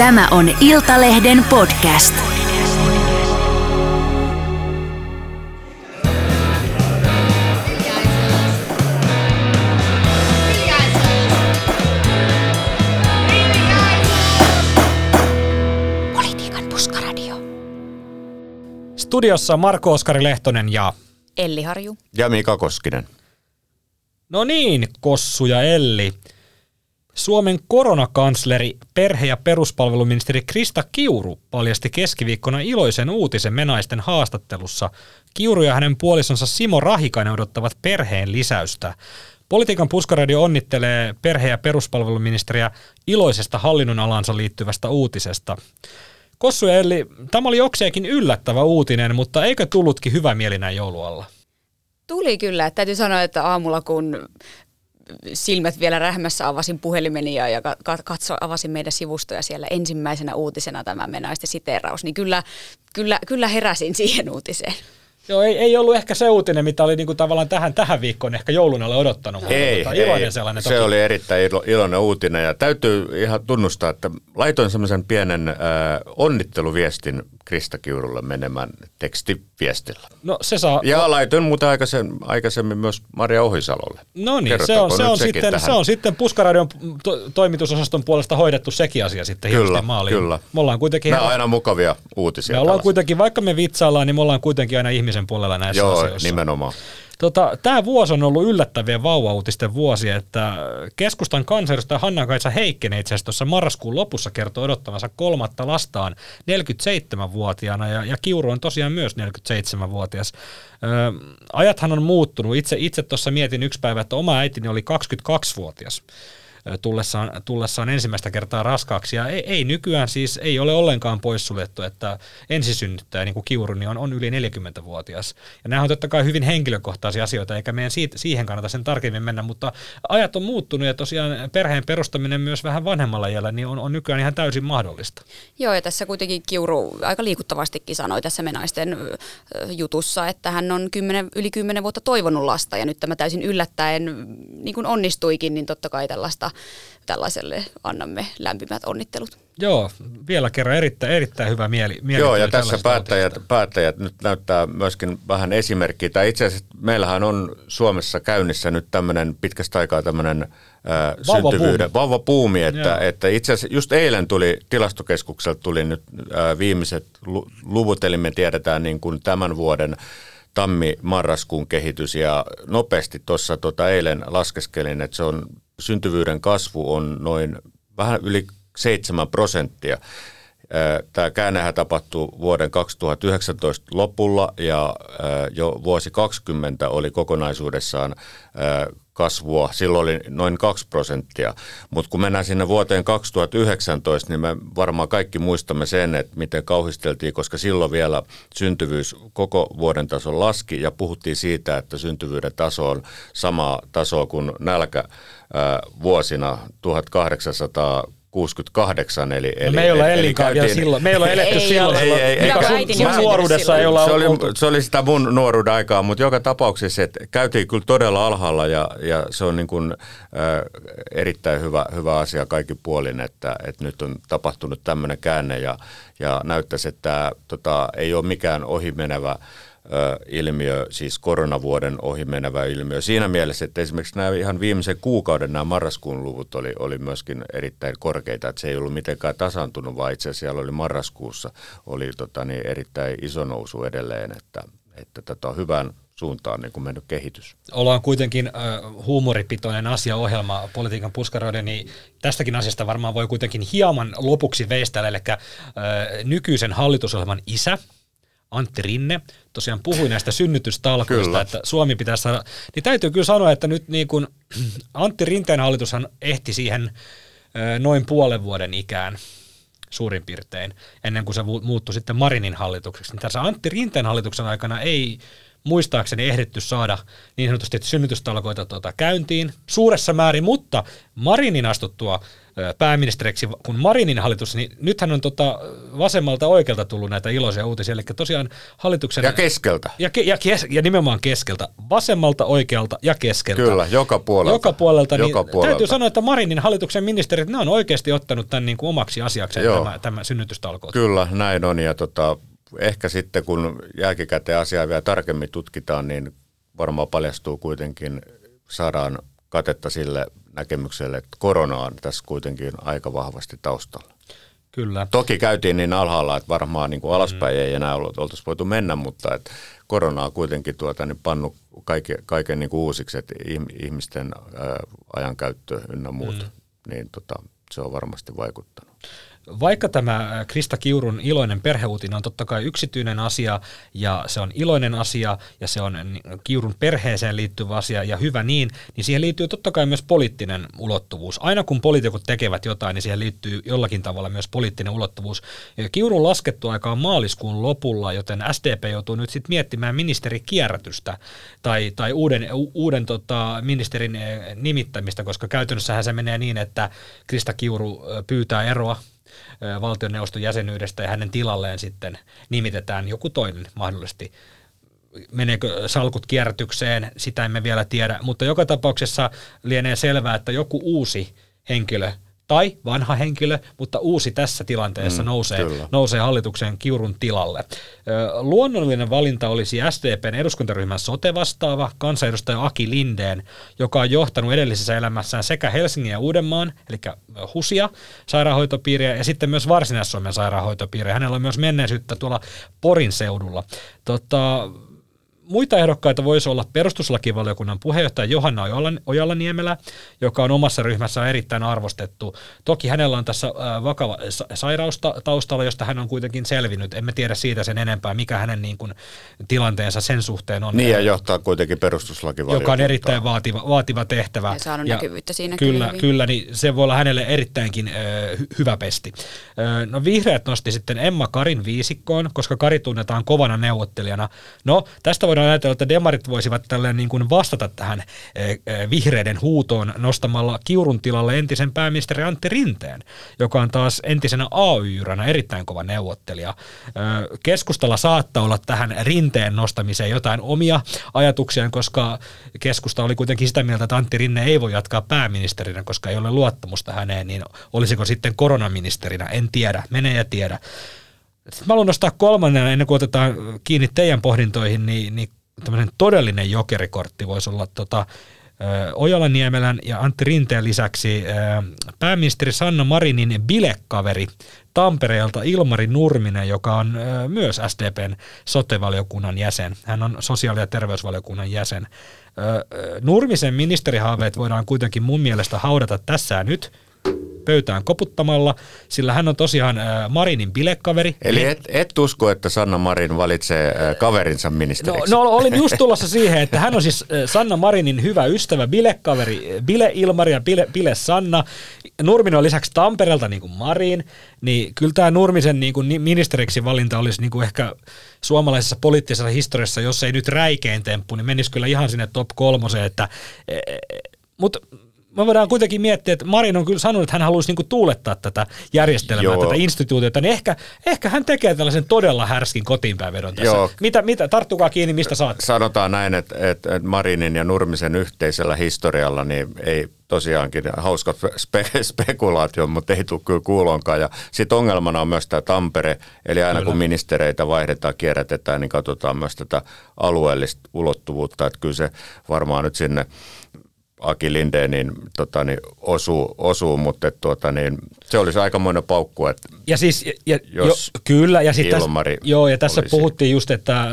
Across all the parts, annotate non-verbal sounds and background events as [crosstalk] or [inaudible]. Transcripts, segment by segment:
Tämä on Iltalehden podcast. Politiikan puskaradio. Studiossa Marko Oskari Lehtonen ja... Elli Harju. Ja Mika Koskinen. No niin, Kossu ja Elli. Suomen koronakansleri, perhe- ja peruspalveluministeri Krista Kiuru paljasti keskiviikkona iloisen uutisen menaisten haastattelussa. Kiuru ja hänen puolisonsa Simo Rahikainen odottavat perheen lisäystä. Politiikan puskaradio onnittelee perhe- ja peruspalveluministeriä iloisesta hallinnonalansa liittyvästä uutisesta. Kossu ja Elli, tämä oli jokseenkin yllättävä uutinen, mutta eikö tullutkin hyvä mieli näin joulualla? Tuli kyllä. Täytyy sanoa, että aamulla kun silmät vielä rähmässä avasin puhelimeni ja, ja katso, avasin meidän sivustoja siellä ensimmäisenä uutisena tämä menaisten siteeraus, niin kyllä, kyllä, kyllä heräsin siihen uutiseen. Joo, ei, ei ollut ehkä se uutinen, mitä oli niinku tavallaan tähän, tähän viikkoon ehkä joulun alle odottanut. Mutta ei, tota, iloinen ei. sellainen. Se toki. oli erittäin ilo, iloinen uutinen ja täytyy ihan tunnustaa, että laitoin semmoisen pienen äh, onnitteluviestin Krista Kiurulle menemään tekstiviestillä. No se saa... Ja no, laitoin muuten aikaisemmin, aikaisemmin myös Maria Ohisalolle. No niin, se on, se, on sitten, se on sitten Puskaradion to, toimitusosaston puolesta hoidettu sekin asia sitten kyllä, maaliin. Kyllä, Me ollaan kuitenkin... Nämä on aina mukavia uutisia. Me ollaan tällaista. kuitenkin, vaikka me vitsaillaan, niin me ollaan kuitenkin aina ihmisen puolella näissä Joo, asioissa. nimenomaan. Tota, Tämä vuosi on ollut yllättävien vauvauutisten vuosi, että keskustan kansanedustaja Hanna-Kaisa Heikkinen itse asiassa tuossa marraskuun lopussa kertoi odottavansa kolmatta lastaan 47-vuotiaana ja, ja Kiuru on tosiaan myös 47-vuotias. Ö, ajathan on muuttunut. Itse, itse tuossa mietin yksi päivä, että oma äitini oli 22-vuotias tullessaan, tullessaan ensimmäistä kertaa raskaaksi. Ja ei, ei nykyään siis, ei ole ollenkaan poissuljettu, että ensisynnyttäjä, niin kuin Kiuru, niin on, on yli 40-vuotias. Ja nämä on totta kai hyvin henkilökohtaisia asioita, eikä meidän siitä, siihen kannata sen tarkemmin mennä, mutta ajat on muuttunut ja tosiaan perheen perustaminen myös vähän vanhemmalla iällä niin on, on nykyään ihan täysin mahdollista. Joo, ja tässä kuitenkin Kiuru aika liikuttavastikin sanoi tässä menaisten jutussa, että hän on 10, yli 10 vuotta toivonut lasta, ja nyt tämä täysin yllättäen niin kuin onnistuikin, niin totta kai tällaista tällaiselle annamme lämpimät onnittelut. Joo, vielä kerran erittäin, erittäin hyvä mieli. mieli Joo, ja tässä päättäjät, päättäjät nyt näyttää myöskin vähän esimerkkiä. Tai itse asiassa meillähän on Suomessa käynnissä nyt tämmöinen pitkästä aikaa tämmöinen äh, syntyvyyden vauvapuumi, että, että itse asiassa just eilen tuli tilastokeskukselta tuli nyt äh, viimeiset luvut, eli me tiedetään niin kuin tämän vuoden tammi-marraskuun kehitys ja nopeasti tuossa tota eilen laskeskelin, että se on syntyvyyden kasvu on noin vähän yli 7 prosenttia. Tämä käännehän tapahtuu vuoden 2019 lopulla ja jo vuosi 2020 oli kokonaisuudessaan kasvua. Silloin oli noin 2 prosenttia. Mutta kun mennään sinne vuoteen 2019, niin me varmaan kaikki muistamme sen, että miten kauhisteltiin, koska silloin vielä syntyvyys koko vuoden tason laski ja puhuttiin siitä, että syntyvyyden taso on sama taso kuin nälkä vuosina 1800 68, eli... No me ei olla elinkaan vielä silloin. Me ei olla eletty ei, silloin. Ei, ei, ei, sun, sun nuoruudessa ei olla se oli, se oli sitä mun nuoruuden aikaa, mutta joka tapauksessa että käytiin kyllä todella alhaalla ja, ja se on niin kuin, äh, erittäin hyvä, hyvä asia kaikki puolin, että, että nyt on tapahtunut tämmöinen käänne ja, ja näyttäisi, että tota, ei ole mikään ohimenevä ilmiö, siis koronavuoden ohi menevä ilmiö. Siinä mielessä, että esimerkiksi nämä ihan viimeisen kuukauden nämä marraskuun luvut oli, oli myöskin erittäin korkeita, että se ei ollut mitenkään tasaantunut, vaan itse asiassa siellä oli marraskuussa oli tota, niin erittäin iso nousu edelleen, että, että tätä on hyvän suuntaan niin kuin mennyt kehitys. Ollaan kuitenkin äh, huumoripitoinen asia ohjelma politiikan puskaroiden, niin tästäkin asiasta varmaan voi kuitenkin hieman lopuksi veistellä, eli äh, nykyisen hallitusohjelman isä, Antti Rinne tosiaan puhui näistä synnytystalkoista, kyllä. että Suomi pitää saada, niin täytyy kyllä sanoa, että nyt niin kuin [clears throat] Antti Rinteen hallitushan ehti siihen noin puolen vuoden ikään suurin piirtein, ennen kuin se muuttui sitten Marinin hallitukseksi. Niin tässä Antti Rinteen hallituksen aikana ei muistaakseni ehditty saada niin sanotusti synnytystalkoita tuota käyntiin suuressa määrin, mutta Marinin astuttua pääministeriksi, kun Marinin hallitus, niin nythän on tota vasemmalta oikealta tullut näitä iloisia uutisia, eli tosiaan hallituksen... Ja keskeltä. Ja, ke, ja, kes, ja nimenomaan keskeltä. Vasemmalta, oikealta ja keskeltä. Kyllä, joka puolelta. Joka puolelta. Niin joka puolelta. Täytyy sanoa, että Marinin hallituksen ministerit, ne on oikeasti ottanut tämän niin kuin omaksi asiakseen Joo. tämä, tämä synnytystalkoot. Kyllä, näin on. Ja tota, ehkä sitten kun jälkikäteen asiaa vielä tarkemmin tutkitaan, niin varmaan paljastuu kuitenkin, saadaan katetta sille näkemykselle, että korona on tässä kuitenkin aika vahvasti taustalla. Kyllä. Toki käytiin niin alhaalla, että varmaan niin kuin alaspäin mm. ei enää ollut, oltaisi voitu mennä, mutta että korona on kuitenkin tuota, niin pannut kaiken, kaiken niin kuin uusiksi, että ihmisten ää, ajankäyttö ynnä muut, mm. niin tota, se on varmasti vaikuttanut. Vaikka tämä Krista Kiurun iloinen perheuutinen on totta kai yksityinen asia ja se on iloinen asia ja se on Kiurun perheeseen liittyvä asia ja hyvä niin, niin siihen liittyy totta kai myös poliittinen ulottuvuus. Aina kun poliitikot tekevät jotain, niin siihen liittyy jollakin tavalla myös poliittinen ulottuvuus. Kiurun laskettu aika on maaliskuun lopulla, joten SDP joutuu nyt sitten miettimään ministerikierrätystä tai, tai uuden, uuden tota, ministerin nimittämistä, koska käytännössähän se menee niin, että Krista Kiuru pyytää eroa valtioneuvoston jäsenyydestä ja hänen tilalleen sitten nimitetään joku toinen mahdollisesti. Meneekö salkut kierrätykseen, sitä emme vielä tiedä, mutta joka tapauksessa lienee selvää, että joku uusi henkilö – tai vanha henkilö, mutta uusi tässä tilanteessa mm, nousee, nousee hallituksen kiurun tilalle. Luonnollinen valinta olisi SDPn eduskuntaryhmän sote-vastaava kansanedustaja Aki Lindeen, joka on johtanut edellisessä elämässään sekä Helsingin ja Uudenmaan, eli HUSia, sairaanhoitopiiriä, ja sitten myös Varsinais-Suomen sairaanhoitopiiriä. Hänellä on myös menneisyyttä tuolla Porin seudulla. Tota, muita ehdokkaita voisi olla perustuslakivaliokunnan puheenjohtaja Johanna Ojala-Niemelä, joka on omassa ryhmässä erittäin arvostettu. Toki hänellä on tässä vakava sairaus taustalla, josta hän on kuitenkin selvinnyt. Emme tiedä siitä sen enempää, mikä hänen niin kuin, tilanteensa sen suhteen on. Niin ja johtaa kuitenkin perustuslakivaliokuntaa. Joka on erittäin vaativa, vaativa tehtävä. Ja saanut ja näkyvyyttä siinä kyllä. Kyllä, kyllä niin se voi olla hänelle erittäinkin ö, hyvä pesti. Ö, no vihreät nosti sitten Emma Karin viisikkoon, koska Kari tunnetaan kovana neuvottelijana. No tästä voidaan voidaan ajatella, että demarit voisivat tälleen niin kuin vastata tähän eh, eh, vihreiden huutoon nostamalla Kiurun tilalle entisen pääministeri Antti Rinteen, joka on taas entisenä AY-jyränä erittäin kova neuvottelija. Eh, keskustalla saattaa olla tähän Rinteen nostamiseen jotain omia ajatuksia, koska keskusta oli kuitenkin sitä mieltä, että Antti Rinne ei voi jatkaa pääministerinä, koska ei ole luottamusta häneen, niin olisiko sitten koronaministerinä, en tiedä, menee ja tiedä. Sitten mä haluan nostaa kolmannena, ennen kuin otetaan kiinni teidän pohdintoihin, niin, niin tämmöinen todellinen jokerikortti voisi olla tota, Ojala-Niemelän ja Antti Rinteen lisäksi pääministeri Sanna Marinin bilekaveri Tampereelta Ilmari Nurminen, joka on myös SDPn sotevaliokunnan jäsen. Hän on sosiaali- ja terveysvaliokunnan jäsen. Nurmisen ministerihaaveet voidaan kuitenkin mun mielestä haudata tässä nyt – pöytään koputtamalla, sillä hän on tosiaan äh, Marinin bilekaveri. Eli et, et usko, että Sanna Marin valitsee äh, kaverinsa ministeriksi? No, no olin just tulossa siihen, että hän on siis äh, Sanna Marinin hyvä ystävä, bilekaveri, Bile Ilmari ja Bile, Bile Sanna. Nurminen on lisäksi Tampereelta niin kuin Marin, niin kyllä tämä Nurmisen niin kuin ministeriksi valinta olisi niin kuin ehkä suomalaisessa poliittisessa historiassa, jos ei nyt räikein temppu, niin menisi kyllä ihan sinne top kolmoseen, että e, e, mutta me voidaan kuitenkin miettiä, että Marin on kyllä sanonut, että hän haluaisi niinku tuulettaa tätä järjestelmää, Joo. tätä instituutiota, niin ehkä, ehkä hän tekee tällaisen todella härskin kotiinpäinvedon tässä. Joo. Mitä, mitä, tarttukaa kiinni, mistä saat. Sanotaan näin, että, että Marinin ja Nurmisen yhteisellä historialla niin ei tosiaankin hauskat spe- spekulaatio, mutta ei tule kyllä kuulonkaan. Ja sitten ongelmana on myös tämä Tampere, eli aina kyllä. kun ministereitä vaihdetaan, kierrätetään, niin katsotaan myös tätä alueellista ulottuvuutta, että kyllä se varmaan nyt sinne Aki Lindeenin tota, niin osuu, osuu, mutta et, tuota, niin, se olisi aikamoinen paukku, että ja siis, ja, jos jo, kyllä, ja sitten tässä, joo, ja tässä olisi. puhuttiin just, että äh,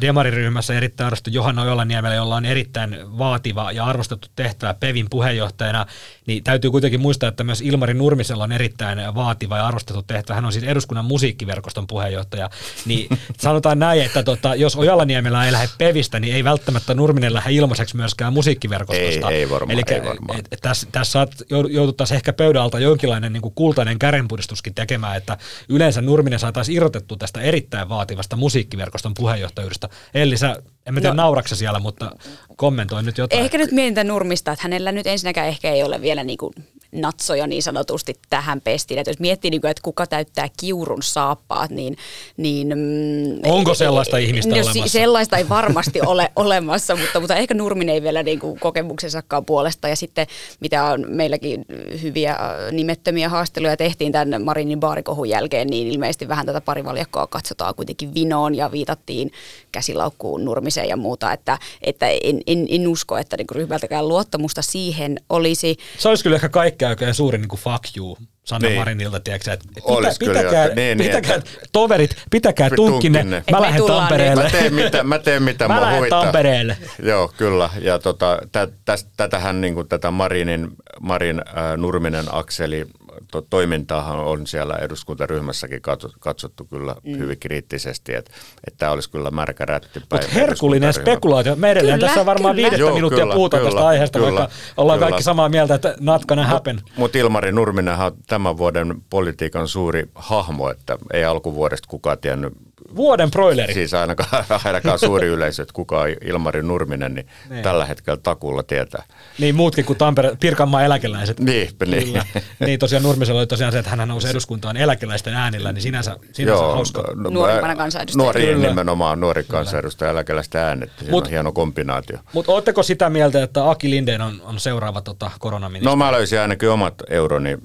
Demariryhmässä erittäin arvostettu Johanna Ojala-Niemelä, jolla on erittäin vaativa ja arvostettu tehtävä PEVin puheenjohtajana, niin täytyy kuitenkin muistaa, että myös Ilmari Nurmisella on erittäin vaativa ja arvostettu tehtävä. Hän on siis eduskunnan musiikkiverkoston puheenjohtaja. Niin [laughs] sanotaan näin, että tota, jos Ojala-Niemelä ei lähde PEVistä, niin ei välttämättä Nurminen lähde ilmaiseksi myöskään musiikkiverkostosta. Ei, Ei varmaan, Elikkä, ei varmaan. Et, et, tässä, tässä jouduttaisiin ehkä pöydän alta jonkinlainen niin kuin kultainen kärenpudistuskin tekemään, että yleensä Nurminen saataisiin irrotettu tästä erittäin vaativasta musiikkiverkoston puheenjohtajuudesta. Elli, sä, en mä tiedä no, nauraksa siellä, mutta kommentoi nyt jotain. Ehkä nyt mietin Nurmista, että hänellä nyt ensinnäkään ehkä ei ole vielä niin kuin natsoja niin sanotusti tähän pestiin. Että jos miettii, niin kuin, että kuka täyttää kiurun saappaat, niin... niin mm, Onko sellaista ei, ihmistä no, olemassa? Sellaista ei varmasti ole [laughs] olemassa, mutta, mutta ehkä Nurminen ei vielä niin kuin kokemuksensakaan puolesta. Ja sitten mitä on meilläkin hyviä äh, nimettömiä haasteluja tehtiin tämän Marinin baarikohun jälkeen, niin ilmeisesti vähän tätä parivaljakkoa katsotaan kuitenkin vinoon ja viitattiin käsilaukkuun Nurmiseen ja muuta. Että, että en, en, en usko, että niin ryhmältäkään luottamusta siihen olisi. Se olisi kyllä ehkä kaikki oikein suuri niin kuin fuck you Sanna niin. Marinilta, tiedätkö, että pitä, pitäkää, kyllä, niin, niin, pitäkää että, toverit, pitäkää tunkkinne, tunkinne. mä lähden Tampereelle. Mä teen mitä, mä, teen, mitä mä lähden huvittaa. Tampereelle. Joo, kyllä. Ja tota, tä, täs, tätähän niin kuin tätä Marinin, Marin äh, Nurminen akseli to, toimintaahan on siellä eduskuntaryhmässäkin katsottu kyllä mm. hyvin kriittisesti, että, että tämä olisi kyllä märkä rätti. Mutta herkullinen spekulaatio. Me edelleen tässä on varmaan viidettä Joo, minuuttia kyllä, puhutaan kyllä, tästä aiheesta, kyllä, vaikka ollaan kyllä. kaikki samaa mieltä, että natkana häpen. Mutta mut Ilmari Nurminenhan on tämän vuoden politiikan suuri hahmo, että ei alkuvuodesta kukaan tiennyt Vuoden broileri. Siis ainakaan, ainakaan suuri [laughs] yleisö, että kuka on Ilmari Nurminen, niin niin tällä hetkellä takulla tietää. Niin muutkin kuin Tampere, Pirkanmaan eläkeläiset. Niin, niin. niin tosiaan Nurmisella oli tosiaan se, että hän nousi eduskuntaan eläkeläisten äänillä, niin sinänsä, sinänsä Joo, hauska. No, Nuorimpana kansanedustaja. Nuori Kyllä. nimenomaan, nuori kansanedustaja, eläkeläisten äänet. Mut, on hieno kombinaatio. Mutta oletteko sitä mieltä, että Aki Lindeen on, on seuraava tota, koronaministeri? No mä löysin ainakin omat euroni äh,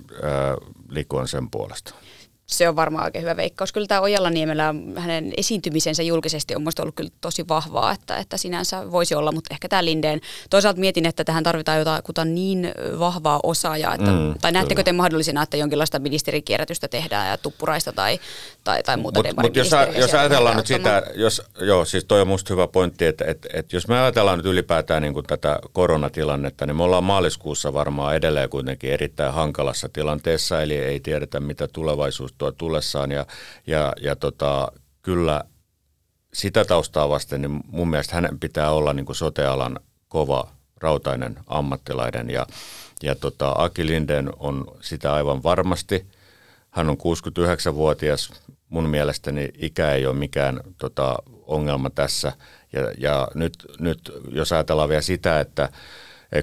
likuan sen puolesta se on varmaan oikein hyvä veikkaus. Kyllä tämä Ojalla Niemelä, hänen esiintymisensä julkisesti on mielestäni ollut kyllä tosi vahvaa, että, että sinänsä voisi olla, mutta ehkä tämä Lindeen. Toisaalta mietin, että tähän tarvitaan jotain niin vahvaa osaajaa, että, mm, tai näettekö te mahdollisena, että jonkinlaista ministerikierrätystä tehdään ja tuppuraista tai, tai, tai muuta Mutta mut jos, jos ajatellaan nyt sitä, jos, joo, siis toi on musta hyvä pointti, että, että, että jos me ajatellaan nyt ylipäätään niin kuin tätä koronatilannetta, niin me ollaan maaliskuussa varmaan edelleen kuitenkin erittäin hankalassa tilanteessa, eli ei tiedetä mitä tulevaisuus tuo tullessaan ja, ja, ja tota, kyllä sitä taustaa vasten, niin mun mielestä hänen pitää olla niin kuin sotealan kova rautainen ammattilainen ja, ja tota, Aki Linden on sitä aivan varmasti. Hän on 69-vuotias. Mun mielestäni ikä ei ole mikään tota, ongelma tässä. Ja, ja nyt, nyt jos ajatellaan vielä sitä, että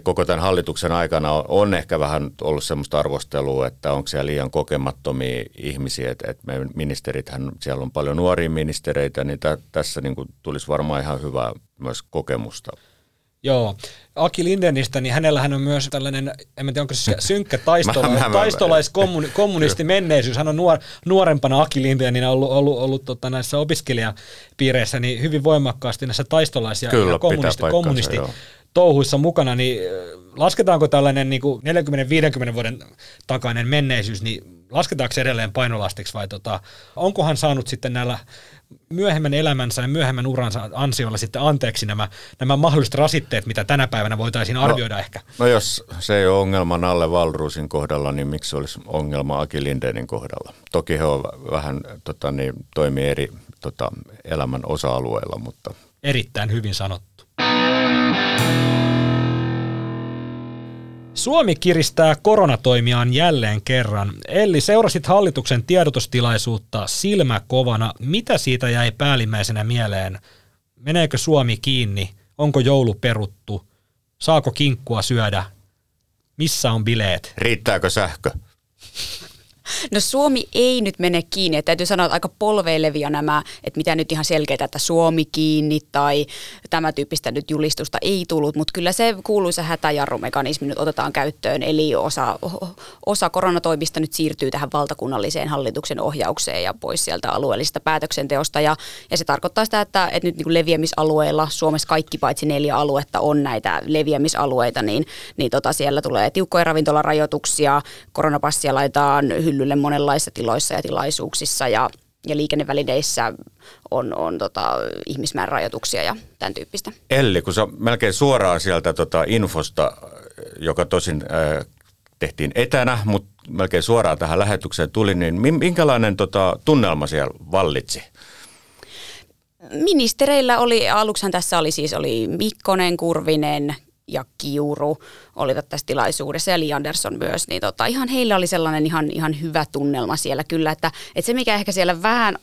koko tämän hallituksen aikana on ehkä vähän ollut semmoista arvostelua, että onko siellä liian kokemattomia ihmisiä, että, että meidän ministerithän, siellä on paljon nuoria ministereitä, niin tä, tässä niin kuin tulisi varmaan ihan hyvää myös kokemusta. Joo. Aki Lindenistä, niin hänellähän on myös tällainen, en tiedä onko se synkkä [laughs] taistola, taistolaiskommunisti [laughs] menneisyys. Hän on nuor, nuorempana Aki Lindenina ollut, ollut, ollut tota, näissä opiskelijapiireissä niin hyvin voimakkaasti näissä taistolais- ja, Kyllä, ja kommunisti, kommunisti touhuissa mukana, niin lasketaanko tällainen niin 40-50 vuoden takainen menneisyys, niin lasketaanko se edelleen painolastiksi vai tota, onkohan saanut sitten näillä myöhemmän elämänsä ja myöhemmän uransa ansiolla sitten anteeksi nämä, nämä mahdolliset rasitteet, mitä tänä päivänä voitaisiin no, arvioida no, ehkä? No jos se ei ole ongelma Nalle Valruusin kohdalla, niin miksi olisi ongelma Aki Lindenin kohdalla? Toki he on vähän tota, niin, toimii eri tota, elämän osa-alueilla, mutta... Erittäin hyvin sanottu. Suomi kiristää koronatoimiaan jälleen kerran. Eli seurasit hallituksen tiedotustilaisuutta silmäkovana. Mitä siitä jäi päällimmäisenä mieleen? Meneekö Suomi kiinni? Onko joulu peruttu? Saako kinkkua syödä? Missä on bileet? Riittääkö sähkö? No Suomi ei nyt mene kiinni. Että täytyy sanoa, että aika polveilevia nämä, että mitä nyt ihan selkeitä, että Suomi kiinni tai tämä tyyppistä nyt julistusta ei tullut, mutta kyllä se kuuluisa hätäjarrumekanismi nyt otetaan käyttöön, eli osa, osa koronatoimista nyt siirtyy tähän valtakunnalliseen hallituksen ohjaukseen ja pois sieltä alueellisesta päätöksenteosta ja, ja se tarkoittaa sitä, että, että nyt niin leviämisalueilla Suomessa kaikki paitsi neljä aluetta on näitä leviämisalueita, niin, niin tota siellä tulee tiukkoja ravintolarajoituksia, koronapassia laitetaan hyllylle hyllylle monenlaisissa tiloissa ja tilaisuuksissa ja, ja liikennevälineissä on, on tota, ihmismäärärajoituksia ja tämän tyyppistä. Elli, kun sä melkein suoraan sieltä tota infosta, joka tosin äh, tehtiin etänä, mutta melkein suoraan tähän lähetykseen tuli, niin minkälainen tota, tunnelma siellä vallitsi? Ministereillä oli, aluksihan tässä oli siis oli Mikkonen, Kurvinen, ja Kiuru olivat tässä tilaisuudessa. Ja Li Andersson myös, niin tota, ihan heillä oli sellainen ihan, ihan hyvä tunnelma siellä kyllä, että, että se mikä ehkä siellä vähän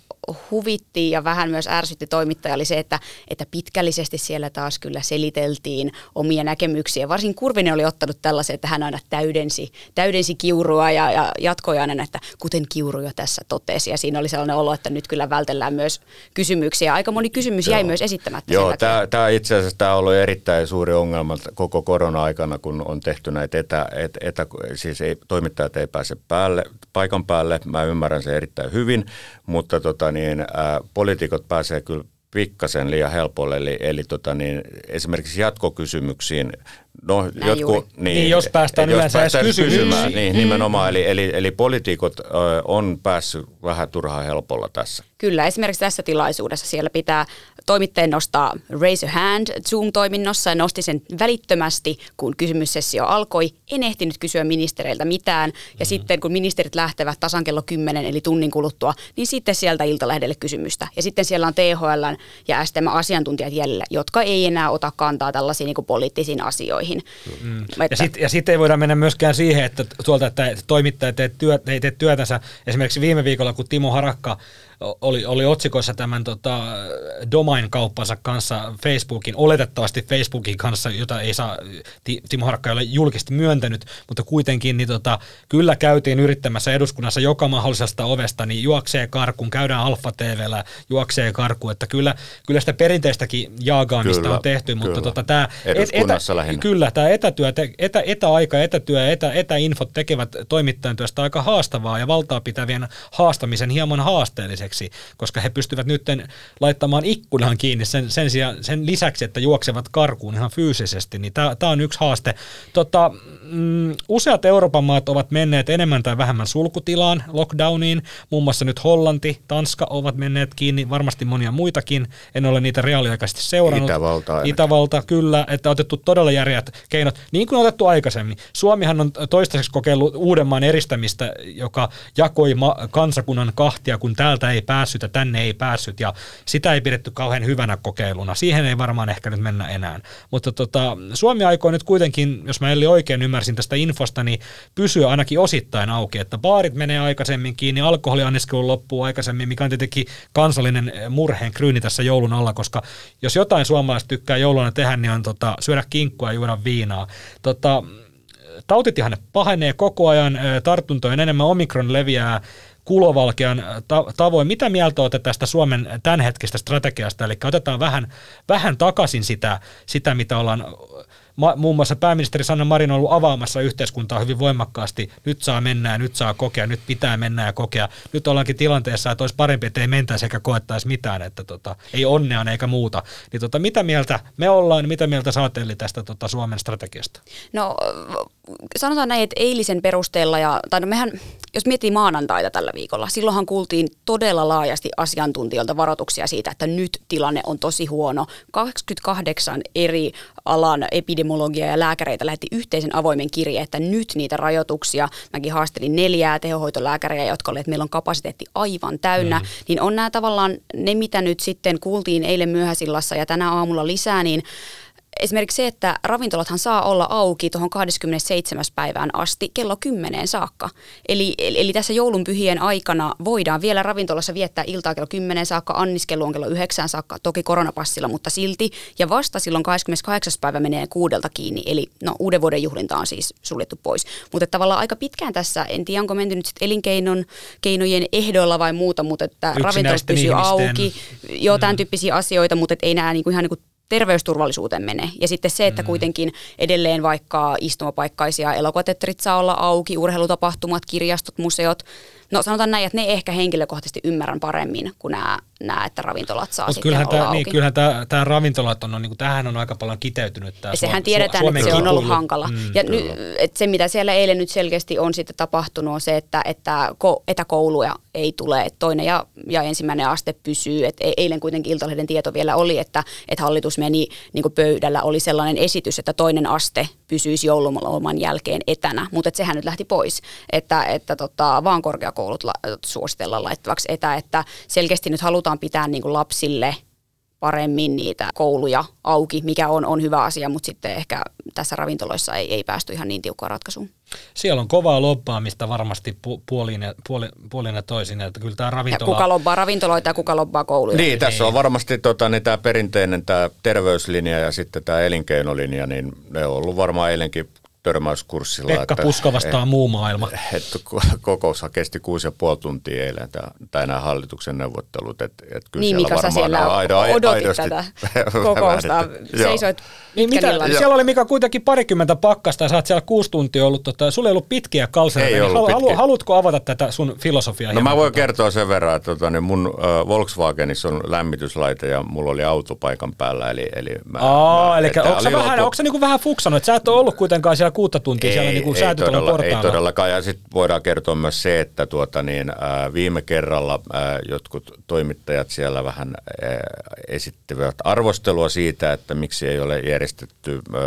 huvitti ja vähän myös ärsytti toimittaja oli se, että, että pitkällisesti siellä taas kyllä seliteltiin omia näkemyksiä. Varsin Kurvinen oli ottanut tällaisen, että hän aina täydensi, täydensi kiurua ja, ja jatkoi aina, että kuten kiuru jo tässä totesi. Ja siinä oli sellainen olo, että nyt kyllä vältellään myös kysymyksiä. Aika moni kysymys jäi Joo. myös esittämättä. Joo, tämä, itse asiassa tämä on ollut erittäin suuri ongelma koko korona-aikana, kun on tehty näitä etä, et, etä siis ei, toimittajat ei pääse päälle, paikan päälle. Mä ymmärrän sen erittäin hyvin, mutta tota, niin, ää, poliitikot pääsee kyllä pikkasen liian helpolle, eli, eli tota, niin, esimerkiksi jatkokysymyksiin No, jotkut, niin, niin, jos päästään jos yleensä päästään edes kysymään. Niin, mm. nimenomaan, eli, eli, eli poliitikot ö, on päässyt vähän turhaan helpolla tässä. Kyllä, esimerkiksi tässä tilaisuudessa siellä pitää toimittajan nostaa raise a hand Zoom-toiminnossa ja nosti sen välittömästi, kun kysymyssessio alkoi. En ehtinyt kysyä ministereiltä mitään ja mm. sitten kun ministerit lähtevät tasan kello 10 eli tunnin kuluttua, niin sitten sieltä Iltalehdelle kysymystä. Ja sitten siellä on THL ja STM asiantuntijat jäljellä, jotka ei enää ota kantaa tällaisiin niin poliittisiin asioihin. Mm. Että, ja sitten sit ei voida mennä myöskään siihen, että tuolta, että toimittajat ei tee, ei tee työtänsä. Esimerkiksi viime viikolla, kun Timo Harakka oli, oli otsikoissa tämän tota, domain-kauppansa kanssa Facebookin, oletettavasti Facebookin kanssa, jota ei saa, Timo Harakka ei ole julkisesti myöntänyt, mutta kuitenkin niin tota, kyllä käytiin yrittämässä eduskunnassa joka mahdollisesta ovesta, niin juoksee karkuun, käydään Alfa TVllä, juoksee karkuun, että kyllä, kyllä sitä perinteistäkin jaagaamista kyllä, on tehty, kyllä. mutta tota, tämä et, etä, lähinnä. Kyllä, tämä etätyö, etä, etäaika, etätyö ja etä, etäinfot tekevät toimittajan työstä aika haastavaa ja valtaa pitävien haastamisen hieman haasteelliseksi aikaiseksi, koska he pystyvät nyt laittamaan ikkunan kiinni sen, sen, sijaan, sen lisäksi, että juoksevat karkuun ihan fyysisesti, niin tämä on yksi haaste. Tota, mm, useat Euroopan maat ovat menneet enemmän tai vähemmän sulkutilaan, lockdowniin, muun muassa nyt Hollanti, Tanska ovat menneet kiinni, varmasti monia muitakin, en ole niitä reaaliaikaisesti seurannut. Itävalta ainakin. Itävalta, kyllä, että otettu todella järjät keinot, niin kuin on otettu aikaisemmin. Suomihan on toistaiseksi kokeillut Uudenmaan eristämistä, joka jakoi ma- kansakunnan kahtia, kun täältä ei ei päässyt ja tänne ei päässyt ja sitä ei pidetty kauhean hyvänä kokeiluna. Siihen ei varmaan ehkä nyt mennä enää. Mutta tota, Suomi aikoo nyt kuitenkin, jos mä eli oikein ymmärsin tästä infosta, niin pysyä ainakin osittain auki, että baarit menee aikaisemmin kiinni, alkoholianniskelu loppuu aikaisemmin, mikä on tietenkin kansallinen murheen kryyni tässä joulun alla, koska jos jotain suomalaiset tykkää jouluna tehdä, niin on tota, syödä kinkkua ja juoda viinaa. Tota, tautitihan pahenee koko ajan, tartuntojen enemmän, omikron leviää kulovalkean tavoin. Mitä mieltä olette tästä Suomen tämänhetkistä strategiasta? Eli otetaan vähän, vähän takaisin sitä, sitä, mitä ollaan ma, muun muassa pääministeri Sanna Marin on ollut avaamassa yhteiskuntaa hyvin voimakkaasti. Nyt saa mennä ja nyt saa kokea, nyt pitää mennä ja kokea. Nyt ollaankin tilanteessa, että olisi parempi, että ei mentäisi eikä koettaisi mitään, että tota, ei onnea eikä muuta. Niin tota, mitä mieltä me ollaan, mitä mieltä saatte tästä tota, Suomen strategiasta? No sanotaan näin, että eilisen perusteella, ja, tai no mehän, jos miettii maanantaita tällä viikolla, silloinhan kuultiin todella laajasti asiantuntijoilta varoituksia siitä, että nyt tilanne on tosi huono. 28 eri alan epidemiologia ja lääkäreitä lähetti yhteisen avoimen kirjeen, että nyt niitä rajoituksia, mäkin haastelin neljää tehohoitolääkäriä, jotka olivat, että meillä on kapasiteetti aivan täynnä, mm. niin on nämä tavallaan ne, mitä nyt sitten kuultiin eilen myöhäisillassa ja tänä aamulla lisää, niin esimerkiksi se, että ravintolathan saa olla auki tuohon 27. päivään asti kello 10 saakka. Eli, eli, eli tässä joulunpyhien aikana voidaan vielä ravintolassa viettää iltaa kello 10 saakka, anniskelu on kello 9 saakka, toki koronapassilla, mutta silti. Ja vasta silloin 28. päivä menee kuudelta kiinni, eli no uuden vuoden juhlinta on siis suljettu pois. Mutta tavallaan aika pitkään tässä, en tiedä onko menty nyt sitten elinkeinon keinojen ehdoilla vai muuta, mutta että ravintolat pysyy auki, joo tämän mm. tyyppisiä asioita, mutta ei nämä niinku ihan niinku terveysturvallisuuteen mene. Ja sitten se, että mm. kuitenkin edelleen vaikka istumapaikkaisia elokuvateatterit saa olla auki, urheilutapahtumat, kirjastot, museot, No sanotaan näin, että ne ehkä henkilökohtaisesti ymmärrän paremmin kuin nämä, nämä että ravintolat saa Mut sitten kyllähän olla tämä, auki. Niin, kyllähän tämä, tämä ravintolat on, niin kuin, tähän on aika paljon kiteytynyt. Tämä ja sehän tiedetään, Su- että se on ollut hankala. Mm, ja ny, että se, mitä siellä eilen nyt selkeästi on sitten tapahtunut, on se, että, että etäkouluja ei tule. Että toinen ja, ja ensimmäinen aste pysyy. Et e-, eilen kuitenkin Iltalehden tieto vielä oli, että, että hallitus meni niin pöydällä, oli sellainen esitys, että toinen aste pysyisi joululoman jälkeen etänä, mutta sehän nyt lähti pois, että, että tota, vaan korkeakoulut la, suositellaan laittavaksi etä, että selkeästi nyt halutaan pitää niin kuin lapsille paremmin niitä kouluja auki, mikä on, on hyvä asia, mutta sitten ehkä tässä ravintoloissa ei, ei päästy ihan niin tiukkaan ratkaisuun. Siellä on kovaa lobbaamista varmasti pu- puolin, ja, puoli, puolin ja toisin, että kyllä tämä ravintola... Ja kuka lobbaa ravintoloita ja kuka lobbaa kouluja. Niin, tässä on varmasti tota, niin tämä perinteinen tämä terveyslinja ja sitten tämä elinkeinolinja, niin ne on ollut varmaan eilenkin törmäyskurssilla. Pekka että, Puska vastaa et, muu maailma. Että [laughs] kokous kesti kuusi ja puoli tuntia eilen, tai nämä hallituksen neuvottelut. Et, et kyllä niin, Mika, sä siellä aido, odotit aidosti tätä [laughs] kokousta, seisoit niin mitä, siellä oli Mika kuitenkin parikymmentä pakkasta ja sä oot siellä kuusi tuntia ollut, tota, sulla ei ollut pitkiä kalsareita. Ei niin halu, pitkiä. haluatko avata tätä sun filosofiaa? No mä voin tota? kertoa sen verran, että tota, niin mun uh, Volkswagenissa on lämmityslaite ja mulla oli autopaikan päällä. Eli, eli mä, Aa, mä, eli onko sä, vähän, onko sä niinku vähän fuksannut, että sä et ole ollut kuitenkaan siellä kuutta tuntia ei, siellä niinku ei, todella, portaalla? Ei todellakaan, ja sitten voidaan kertoa myös se, että tuota, niin, äh, viime kerralla äh, jotkut toimittajat siellä vähän äh, esittivät arvostelua siitä, että miksi ei ole järjestetty äh,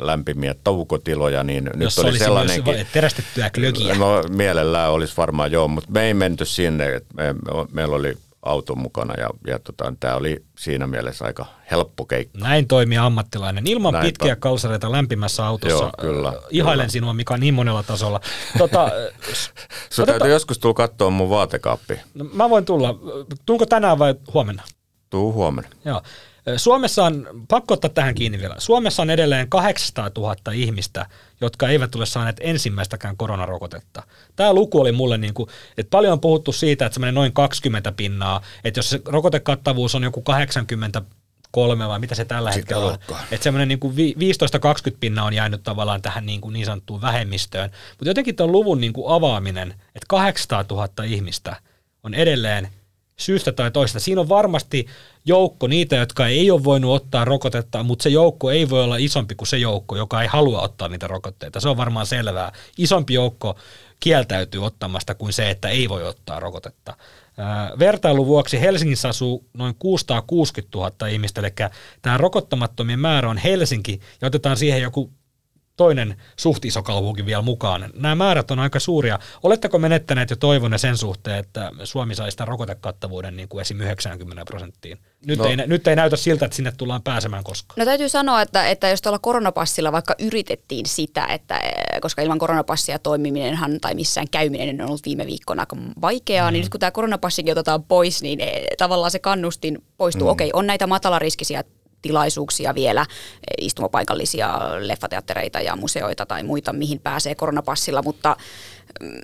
lämpimiä taukotiloja, niin Jos nyt oli sellainen... terästettyä klökiä. No mielellään olisi varmaan joo, mutta me ei menty sinne. Me, meillä oli auto mukana ja, ja tota, tämä oli siinä mielessä aika helppo keikka. Näin toimii ammattilainen. Ilman Näin pitkiä to... kalsareita lämpimässä autossa. Joo, kyllä. Ihailen kyllä. sinua, mikä niin monella tasolla. Tota, [laughs] Sun täytyy joskus tulla katsoa mun vaatekaappi. No, mä voin tulla. Tuunko tänään vai huomenna? Tuu huomenna. Joo. Suomessa on, pakko ottaa tähän kiinni vielä, Suomessa on edelleen 800 000 ihmistä, jotka eivät ole saaneet ensimmäistäkään koronarokotetta. Tämä luku oli mulle, niin kuin, että paljon on puhuttu siitä, että semmoinen noin 20 pinnaa, että jos se rokotekattavuus on joku 80 kolme vai mitä se tällä Sitä hetkellä on. Että semmoinen niin kuin 15-20 pinnaa on jäänyt tavallaan tähän niin, kuin niin sanottuun vähemmistöön. Mutta jotenkin tuon luvun niin kuin avaaminen, että 800 000 ihmistä on edelleen syystä tai toista. Siinä on varmasti joukko niitä, jotka ei ole voinut ottaa rokotetta, mutta se joukko ei voi olla isompi kuin se joukko, joka ei halua ottaa niitä rokotteita. Se on varmaan selvää. Isompi joukko kieltäytyy ottamasta kuin se, että ei voi ottaa rokotetta. vertailun vuoksi Helsingissä asuu noin 660 000 ihmistä, eli tämä rokottamattomien määrä on Helsinki, ja otetaan siihen joku toinen suht iso kaupunki vielä mukaan. Nämä määrät on aika suuria. Oletteko menettäneet jo toivonne sen suhteen, että Suomi saisi sitä rokotekattavuuden niin kuin esim. 90 prosenttiin? Nyt, no. ei, nyt ei näytä siltä, että sinne tullaan pääsemään koskaan. No täytyy sanoa, että, että jos tuolla koronapassilla vaikka yritettiin sitä, että koska ilman koronapassia toimiminenhan tai missään käyminen on ollut viime viikkoina aika vaikeaa, mm. niin nyt kun tämä koronapassikin otetaan pois, niin eh, tavallaan se kannustin poistuu. Mm. Okei, on näitä matalariskisiä tilaisuuksia vielä, istumapaikallisia leffateattereita ja museoita tai muita, mihin pääsee koronapassilla, mutta mm,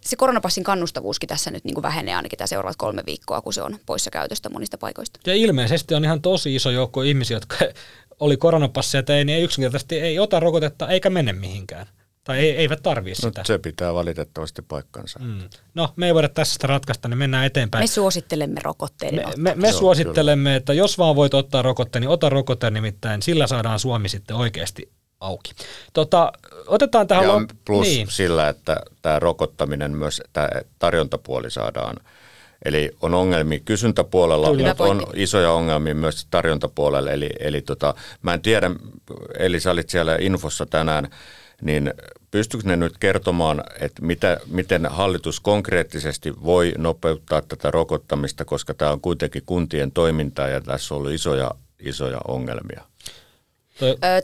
se koronapassin kannustavuuskin tässä nyt niin kuin vähenee ainakin tämä seuraavat kolme viikkoa, kun se on poissa käytöstä monista paikoista. Ja ilmeisesti on ihan tosi iso joukko ihmisiä, jotka [laughs] oli koronapassia tai niin ei yksinkertaisesti ei ota rokotetta eikä mene mihinkään. Tai ei, eivät tarvii no, sitä. se pitää valitettavasti paikkansa. Mm. No, me ei voida tässä sitä ratkaista, niin mennään eteenpäin. Me suosittelemme rokotteiden Me, me, me suosittelemme, kyllä. että jos vaan voit ottaa rokotteen, niin ota rokotteen nimittäin. Sillä saadaan Suomi sitten oikeasti auki. Tota, otetaan tähän... Ja lop- plus niin. sillä, että tämä rokottaminen myös, tämä tarjontapuoli saadaan Eli on ongelmia kysyntäpuolella, Kyllä. mutta on isoja ongelmia myös tarjontapuolella. Eli, eli tota, mä en tiedä, eli sä olit siellä infossa tänään, niin pystyykö ne nyt kertomaan, että mitä, miten hallitus konkreettisesti voi nopeuttaa tätä rokottamista, koska tämä on kuitenkin kuntien toimintaa ja tässä on ollut isoja, isoja ongelmia?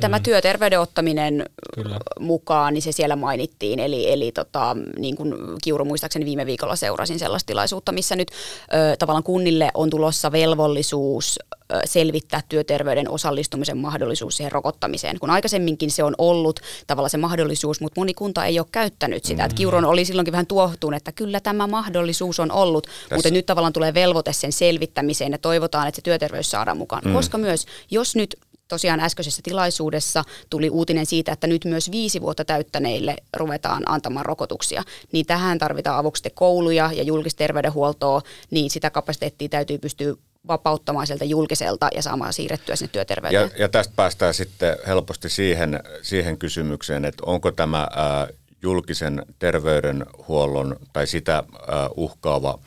Tämä mm. työterveyden ottaminen Kyllä. mukaan, niin se siellä mainittiin. Eli, eli tota, niin kuin Kiuru muistaakseni viime viikolla seurasin sellaista tilaisuutta, missä nyt ö, tavallaan kunnille on tulossa velvollisuus ö, selvittää työterveyden osallistumisen mahdollisuus siihen rokottamiseen. Kun aikaisemminkin se on ollut tavallaan se mahdollisuus, mutta moni kunta ei ole käyttänyt sitä. Mm. Kiurun oli silloinkin vähän tuohtunut, että kyllä tämä mahdollisuus on ollut, Tässä. mutta nyt tavallaan tulee velvoite sen selvittämiseen ja toivotaan, että se työterveys saadaan mukaan. Mm. Koska myös, jos nyt tosiaan äskeisessä tilaisuudessa tuli uutinen siitä, että nyt myös viisi vuotta täyttäneille ruvetaan antamaan rokotuksia. Niin tähän tarvitaan avuksi kouluja ja julkisterveydenhuoltoa, niin sitä kapasiteettia täytyy pystyä vapauttamaan sieltä julkiselta ja saamaan siirrettyä sinne työterveyteen. Ja, ja tästä päästään sitten helposti siihen, siihen kysymykseen, että onko tämä ää, julkisen terveydenhuollon tai sitä ää, uhkaava –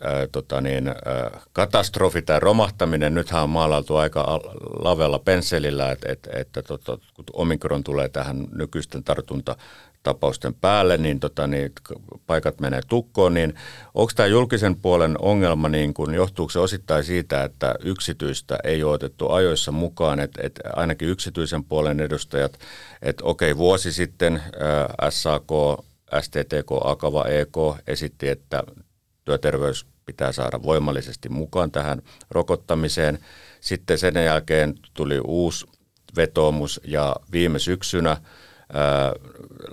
ää, tota niin, ää, katastrofi tai romahtaminen. Nythän on maalailtu aika lavella pensselillä, että, että, että tota, kun omikron tulee tähän nykyisten tartunta tapausten päälle, niin, tota, niin paikat menee tukkoon, niin onko tämä julkisen puolen ongelma, niin kun, johtuuko se osittain siitä, että yksityistä ei ole otettu ajoissa mukaan, että, että ainakin yksityisen puolen edustajat, että okei, vuosi sitten ää, SAK, STTK, Akava, EK esitti, että työterveys pitää saada voimallisesti mukaan tähän rokottamiseen. Sitten sen jälkeen tuli uusi vetoomus ja viime syksynä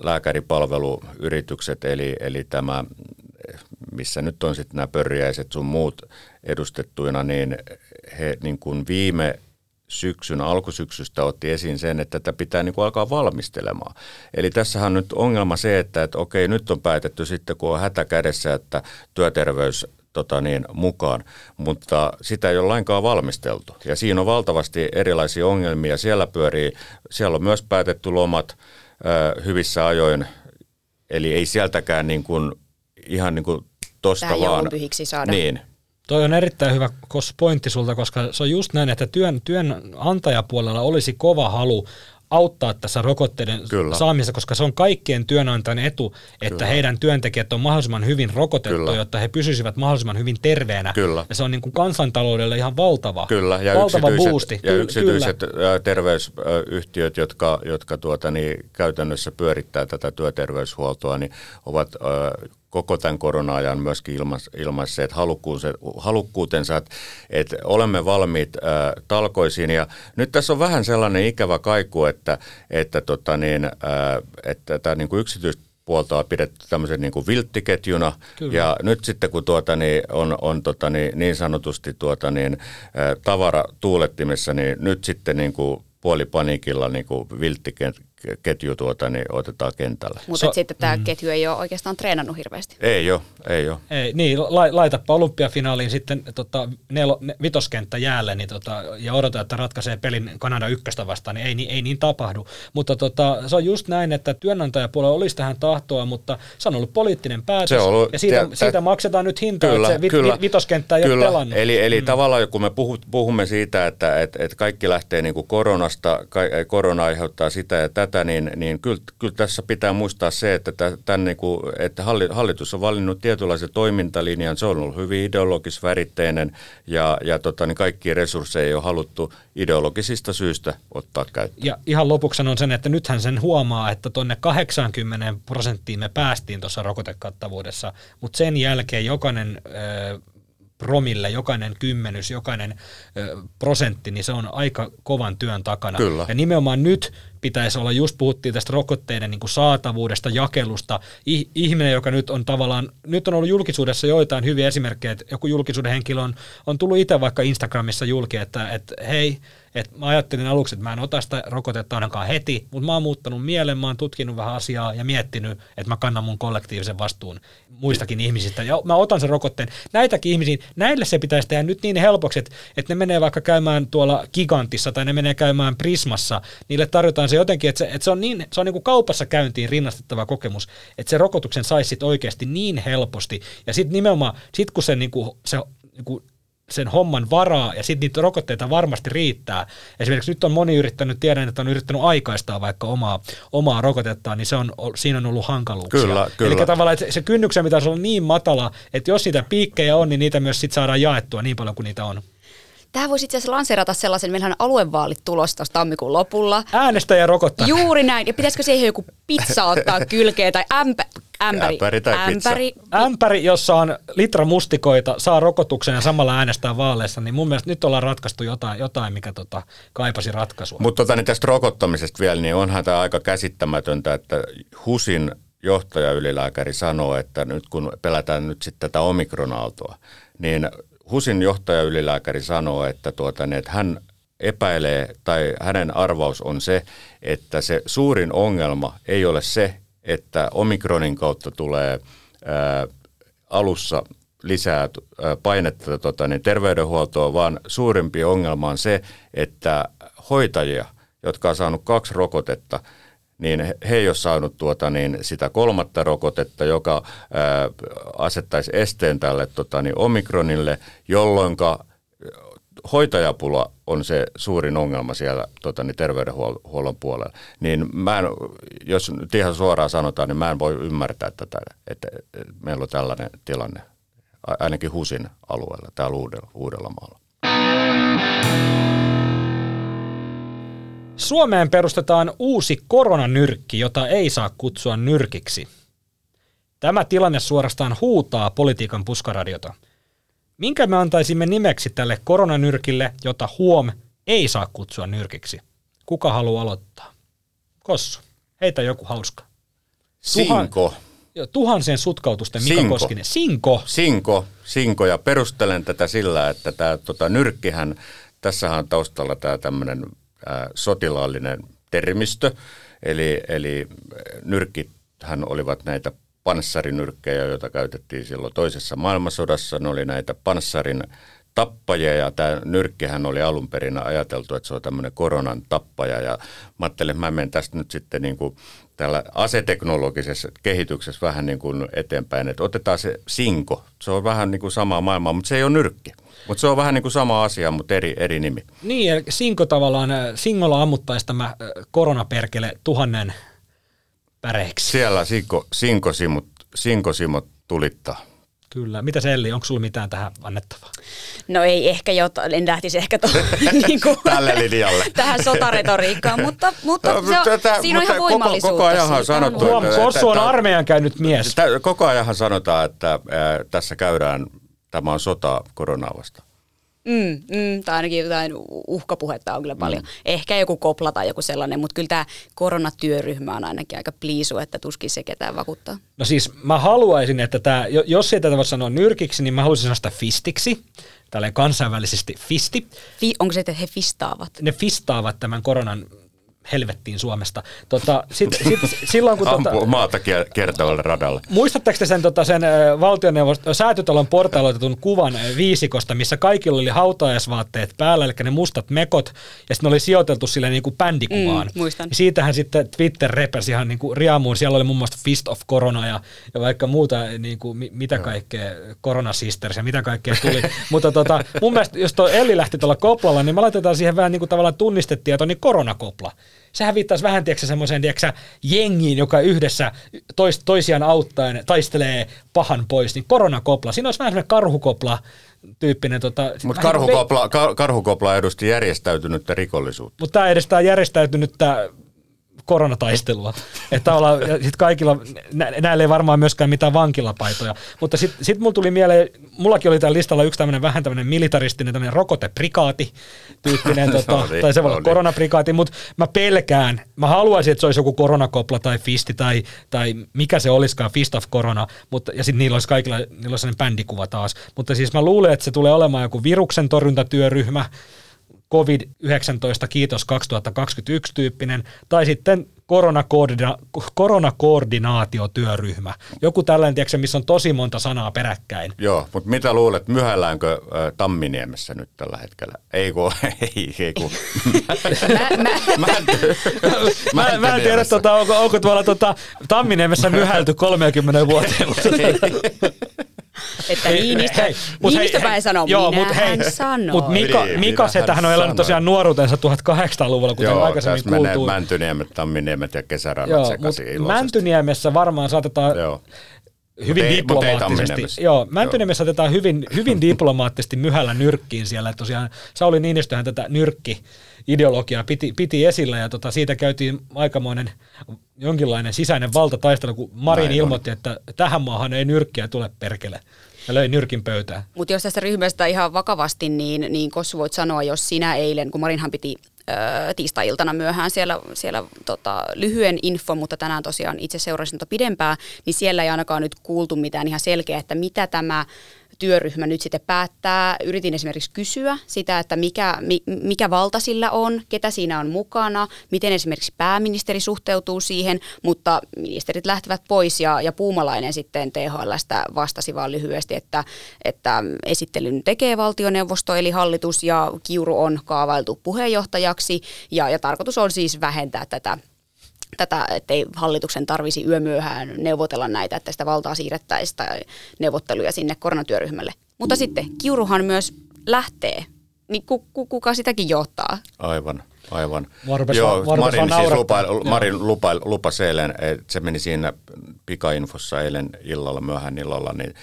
lääkäripalveluyritykset, eli, eli tämä, missä nyt on sitten nämä pörjäiset sun muut edustettuina, niin he niin kuin viime syksyn alkusyksystä otti esiin sen, että tätä pitää niin kuin alkaa valmistelemaan. Eli tässähän on nyt ongelma se, että, että okei, nyt on päätetty sitten, kun on hätä kädessä, että työterveys tota niin, mukaan, mutta sitä ei ole lainkaan valmisteltu. Ja siinä on valtavasti erilaisia ongelmia. Siellä pyörii, siellä on myös päätetty lomat hyvissä ajoin, eli ei sieltäkään niin kuin, ihan niin kuin tosta Tähän vaan. saada. Niin. Toi on erittäin hyvä pointti sulta, koska se on just näin, että työn, työnantajapuolella olisi kova halu auttaa tässä rokotteiden Kyllä. saamisessa, koska se on kaikkien työnantajan etu, että Kyllä. heidän työntekijät on mahdollisimman hyvin rokotettu, Kyllä. jotta he pysyisivät mahdollisimman hyvin terveenä. Kyllä. Ja se on niin kuin kansantaloudelle ihan valtava, Kyllä. Ja valtava yksityiset, boosti. Ja yksityiset Kyllä. terveysyhtiöt, jotka, jotka tuota, niin, käytännössä pyörittää tätä työterveyshuoltoa, niin ovat koko tämän korona-ajan myöskin ilmaisseet halukkuutensa, että, että olemme valmiit ää, talkoisiin. Ja nyt tässä on vähän sellainen ikävä kaiku, että, että, tota niin, ää, että tämä niin kuin yksityistä puolta on pidetty tämmöisen niin kuin vilttiketjuna. Kyllä. Ja nyt sitten kun tuota, niin on, on tota, niin, niin sanotusti tuota, niin, ä, tavara tuulettimessa, niin nyt sitten niin kuin puolipaniikilla niin kuin vilttiketju tuota, niin otetaan kentälle. Mutta so, sitten tämä mm. ketju ei ole oikeastaan treenannut hirveästi. Ei ole, ei ole. Ei, niin, la, laitapa olympiafinaaliin sitten tota, nelo, ne, vitoskenttä jäälle niin, tota, ja odota, että ratkaisee pelin Kanada ykköstä vastaan, niin ei, ei niin tapahdu. Mutta tota, se on just näin, että työnantajapuolella olisi tähän tahtoa, mutta se on ollut poliittinen päätös se on ollut, ja siitä, tä, siitä maksetaan nyt hintaa, kyllä, että se kyllä, vitoskenttä ei kyllä. ole pelannut. Eli, eli mm. tavallaan kun me puhumme siitä, että et, et kaikki lähtee niin kuin koronasta, korona aiheuttaa sitä ja tätä, niin, niin kyllä, kyllä tässä pitää muistaa se, että, tämän, niin kuin, että hallitus on valinnut tietynlaisen toimintalinjan, se on ollut hyvin ideologisväritteinen ja, ja tota, niin kaikki resursseja ei ole haluttu ideologisista syistä ottaa käyttöön. Ja ihan lopuksi sanon sen, että nythän sen huomaa, että tuonne 80 prosenttiin me päästiin tuossa rokotekattavuudessa, mutta sen jälkeen jokainen promille, jokainen kymmenys, jokainen ö, prosentti, niin se on aika kovan työn takana. Kyllä. Ja nimenomaan nyt pitäisi olla, just puhuttiin tästä rokotteiden niin kuin saatavuudesta, jakelusta. I, ihminen, joka nyt on tavallaan, nyt on ollut julkisuudessa joitain hyviä esimerkkejä, että joku julkisuuden henkilö on, on tullut itse vaikka Instagramissa julki, että, että hei, et mä ajattelin aluksi, että mä en ota sitä rokotetta ainakaan heti, mutta mä oon muuttanut mielen, mä oon tutkinut vähän asiaa ja miettinyt, että mä kannan mun kollektiivisen vastuun muistakin ihmisistä. Ja mä otan sen rokotteen. Näitäkin ihmisiin, näille se pitäisi tehdä nyt niin helpoksi, että, että ne menee vaikka käymään tuolla Gigantissa tai ne menee käymään Prismassa. Niille tarjotaan se jotenkin, että se, että se on, niin, se on niin kuin kaupassa käyntiin rinnastettava kokemus, että se rokotuksen saisi sit oikeasti niin helposti. Ja sitten nimenomaan, sit kun se, niin kuin, se niin kuin sen homman varaa ja sitten niitä rokotteita varmasti riittää. Esimerkiksi nyt on moni yrittänyt, tiedän, että on yrittänyt aikaistaa vaikka omaa, omaa rokotettaan, niin se on, siinä on ollut hankaluuksia. Kyllä, kyllä. Eli tavallaan että se kynnyksen pitäisi olla niin matala, että jos niitä piikkejä on, niin niitä myös sit saadaan jaettua niin paljon kuin niitä on. Tämä voisi itse asiassa lanseerata sellaisen, meillähän on aluevaalit tulossa tammikuun lopulla. Äänestäjä rokottaa. Juuri näin. Ja pitäisikö siihen joku pizza ottaa [laughs] kylkeen tai ämpä, ämpäri, ämpäri, tai ämpäri. Pizza. ämpäri, jossa on litra mustikoita, saa rokotuksen ja samalla äänestää vaaleissa, niin mun mielestä nyt ollaan ratkaistu jotain, jotain mikä tota, kaipasi ratkaisua. Mutta tota, niin tästä rokottamisesta vielä, niin onhan tämä aika käsittämätöntä, että HUSin johtajaylilääkäri sanoo, että nyt kun pelätään nyt sitten tätä omikronaaltoa, niin HUSin johtajaylilääkäri sanoo, että, tuota, niin, että hän epäilee tai hänen arvaus on se, että se suurin ongelma ei ole se, että omikronin kautta tulee ää, alussa lisää painetta tota, niin terveydenhuoltoon, vaan suurempi ongelma on se, että hoitajia, jotka on saanut kaksi rokotetta, niin he ei ole saanut tuota, niin sitä kolmatta rokotetta, joka ää, asettaisi esteen tälle tota, niin omikronille, jolloin hoitajapula on se suurin ongelma siellä tota, niin terveydenhuollon puolella. Niin mä en, jos nyt ihan suoraan sanotaan, niin mä en voi ymmärtää tätä, että, meillä on tällainen tilanne, ainakin HUSin alueella, täällä Uudella, Uudellamaalla. Suomeen perustetaan uusi koronanyrkki, jota ei saa kutsua nyrkiksi. Tämä tilanne suorastaan huutaa politiikan puskaradiota. Minkä me antaisimme nimeksi tälle koronanyrkille, jota huom ei saa kutsua nyrkiksi? Kuka haluaa aloittaa? Kossu, heitä joku hauska. Sinko. Tuhan, tuhansien sutkautusten Mika Sinko. Koskinen. Sinko. Sinko. Sinko. Ja perustelen tätä sillä, että tämä tota, nyrkkihän, tässähän on taustalla tämä tämmöinen sotilaallinen termistö, eli, eli nyrkkithän olivat näitä panssarinyrkkejä, joita käytettiin silloin toisessa maailmansodassa. Ne oli näitä panssarin tappajia ja tämä nyrkkihän oli alun perin ajateltu, että se on tämmöinen koronan tappaja ja mä ajattelin, että mä menen tästä nyt sitten niin kuin tällä aseteknologisessa kehityksessä vähän niin kuin eteenpäin, että otetaan se sinko, se on vähän niin kuin samaa maailmaa, mutta se ei ole nyrkki. Mutta se on vähän niin kuin sama asia, mutta eri, eri nimi. Niin, eli Sinko tavallaan, äh, Singolla ammuttaisi tämä äh, koronaperkele tuhannen päreiksi. Siellä Sinko, Sinko-simot, Sinko-simot tulittaa. Kyllä. Mitä Elli, onko sulla mitään tähän annettavaa? No ei ehkä, jota, en lähtisi ehkä to, [laughs] niin kuin, [laughs] tälle linjalle. [laughs] tähän sotaretoriikkaan, mutta, mutta no, se on, tätä, siinä on ihan voimallisuutta. Koko, koko ajan sanottu, Huom, Kossu on armeijan käynyt mies. Koko ajan sanotaan, että ää, tässä käydään, tämä on sota koronaa vastaan. Mm, mm, tai ainakin jotain uhkapuhetta on kyllä paljon. Mm. Ehkä joku kopla tai joku sellainen, mutta kyllä tämä koronatyöryhmä on ainakin aika pliisu, että tuskin se ketään vakuuttaa. No siis mä haluaisin, että tämä, jos ei tätä voi sanoa nyrkiksi, niin mä haluaisin sanoa sitä fistiksi, tälleen kansainvälisesti fisti. Fi, onko se, että he fistaavat? Ne fistaavat tämän koronan helvettiin Suomesta. Tota, sit, sit, silloin, kun, [laughs] tota, maata kertovalle radalle. Muistatteko te sen, tota, sen valtioneuvoston säätytalon portailoitetun kuvan viisikosta, missä kaikilla oli hautajaisvaatteet päällä, eli ne mustat mekot, ja sitten ne oli sijoiteltu sille niin kuin bändikuvaan. Mm, muistan. Ja siitähän sitten Twitter repesi ihan niin kuin riamuun. Siellä oli muun muassa Fist of Corona ja, ja vaikka muuta, niin kuin, mitä kaikkea, Corona Sisters ja mitä kaikkea tuli. [laughs] Mutta tota, mun mielestä, jos tuo Elli lähti tuolla koplalla, niin me laitetaan siihen vähän niin kuin tavallaan tunnistetieto, niin koronakopla sehän viittaisi vähän tiedätkö, semmoiseen tiedätkö, jengiin, joka yhdessä tois, toisiaan auttaen taistelee pahan pois, niin koronakopla. Siinä olisi vähän semmoinen karhukopla tyyppinen. Tota, Mutta karhukopla, ve- karhukopla edusti järjestäytynyttä rikollisuutta. Mutta tämä edestää järjestäytynyttä koronataistelua. Että olla, sit kaikilla, nä, näillä ei varmaan myöskään mitään vankilapaitoja. Mutta sitten sit mulla tuli mieleen, mullakin oli täällä listalla yksi tämmöinen vähän tämmöinen militaristinen tämmöinen rokoteprikaati tyyppinen, [laughs] tota, oli, tai se voi olla koronaprikaati, mutta mä pelkään, mä haluaisin, että se olisi joku koronakopla tai fisti tai, tai mikä se olisikaan, Fist of Corona, mutta, ja sitten niillä olisi kaikilla, niillä olisi sellainen bändikuva taas. Mutta siis mä luulen, että se tulee olemaan joku viruksen torjuntatyöryhmä, COVID-19 kiitos 2021 tyyppinen, tai sitten koronakoordina- koronakoordinaatiotyöryhmä. Joku tällainen, tiedätkö, missä on tosi monta sanaa peräkkäin. Joo, mutta mitä luulet, myhälläänkö äh, Tamminiemessä nyt tällä hetkellä? Ei kun, [laughs] ei, ei kun. mä, mä, mä, mä, en tiedä, tota, onko, onko tuolla tota, Tamminiemessä myhälty 30 vuoteen. [laughs] että Niinistö, hei, mut Niinistö hei, sanoa, joo, minä mut hei, sanoo. Mutta Mika, niin, Mika setähän on elänyt tosiaan nuoruutensa 1800-luvulla, kuten joo, aikaisemmin kuultuu. Joo, Mäntyniemet, Tamminiemet ja Kesärannat sekaisin iloisesti. Mäntyniemessä varmaan saatetaan joo hyvin ei, diplomaattisesti. Joo, Mäntyniemessä otetaan hyvin, hyvin [laughs] diplomaattisesti myhällä nyrkkiin siellä. Että tosiaan Sauli Niinistöhän tätä nyrkki ideologiaa piti, piti esillä ja tota, siitä käytiin aikamoinen jonkinlainen sisäinen valtataistelu, kun Marin Näin ilmoitti, on. että tähän maahan ei nyrkkiä tule perkele ja löi nyrkin pöytään. Mutta jos tästä ryhmästä ihan vakavasti, niin, niin Kossu voit sanoa, jos sinä eilen, kun Marinhan piti tiistai-iltana myöhään siellä, siellä tota, lyhyen info, mutta tänään tosiaan itse seurasin pidempään, niin siellä ei ainakaan nyt kuultu mitään ihan selkeää, että mitä tämä työryhmä nyt sitten päättää. Yritin esimerkiksi kysyä sitä, että mikä, mikä valta sillä on, ketä siinä on mukana, miten esimerkiksi pääministeri suhteutuu siihen, mutta ministerit lähtevät pois ja, ja Puumalainen sitten THLstä vastasi vaan lyhyesti, että, että esittelyn tekee valtioneuvosto eli hallitus ja Kiuru on kaavailtu puheenjohtajaksi ja, ja tarkoitus on siis vähentää tätä tätä, ettei hallituksen tarvisi yömyöhään neuvotella näitä, että sitä valtaa siirrettäisiin tai neuvotteluja sinne koronatyöryhmälle. Mutta sitten Kiuruhan myös lähtee niin kuka sitäkin johtaa? Aivan. Aivan. Rupes, Joo, Marin, siis lupa, Marin lupa, lupasi eilen, että se meni siinä pikainfossa eilen illalla, myöhään illalla, niin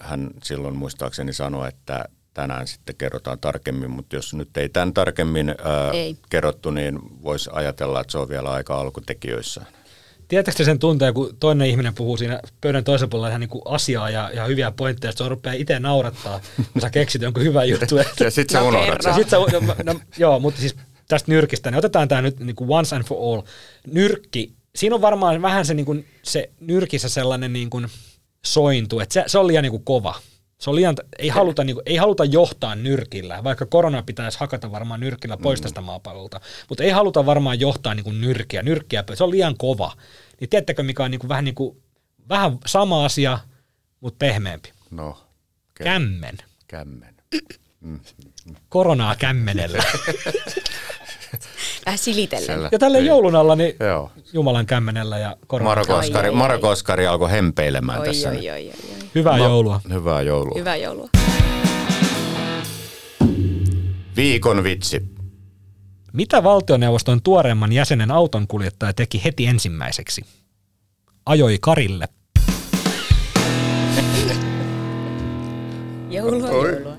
hän silloin muistaakseni sanoi, että tänään sitten kerrotaan tarkemmin, mutta jos nyt ei tämän tarkemmin ää, ei. kerrottu, niin voisi ajatella, että se on vielä aika alkutekijöissä. Tiedättekö sen tunteen, kun toinen ihminen puhuu siinä pöydän toisella puolella ihan niin kuin asiaa ja, ja hyviä pointteja, että se rupeaa itse naurattaa, kun sä keksit jonkun hyvän jutun. [laughs] ja sitten sä no, unohdat sen. Sit sä, no, no, joo, mutta siis tästä nyrkistä, niin otetaan tämä nyt niin kuin once and for all. Nyrkki, siinä on varmaan vähän se, niin kuin, se nyrkissä sellainen niin kuin sointu, että se, se on liian niin kuin kova. Se on liian, ei, haluta, niin kuin, ei haluta johtaa nyrkillä, vaikka korona pitäisi hakata varmaan nyrkillä pois mm. tästä maapallolta, mutta ei haluta varmaan johtaa niin kuin nyrkiä, nyrkkiä, se on liian kova. Niin tiedättekö, mikä on niin kuin vähän, niin kuin, vähän sama asia, mutta pehmeämpi? No. Kämmen. Kämmen. Mm. Koronaa kämmenellä. [laughs] [laughs] Vähän silitellä. Siellä. Ja tälle joulun alla niin Joo. Jumalan kämmenellä ja koronaa. Marko Oskari, Marko Oskari alkoi hempeilemään oi, tässä. Oi, oi, oi, oi. Hyvää Ma- joulua. Hyvää joulua. Hyvää joulua. Viikon vitsi. Mitä valtioneuvoston tuoreemman jäsenen autonkuljettaja teki heti ensimmäiseksi? Ajoi Karille. joulua, joulua.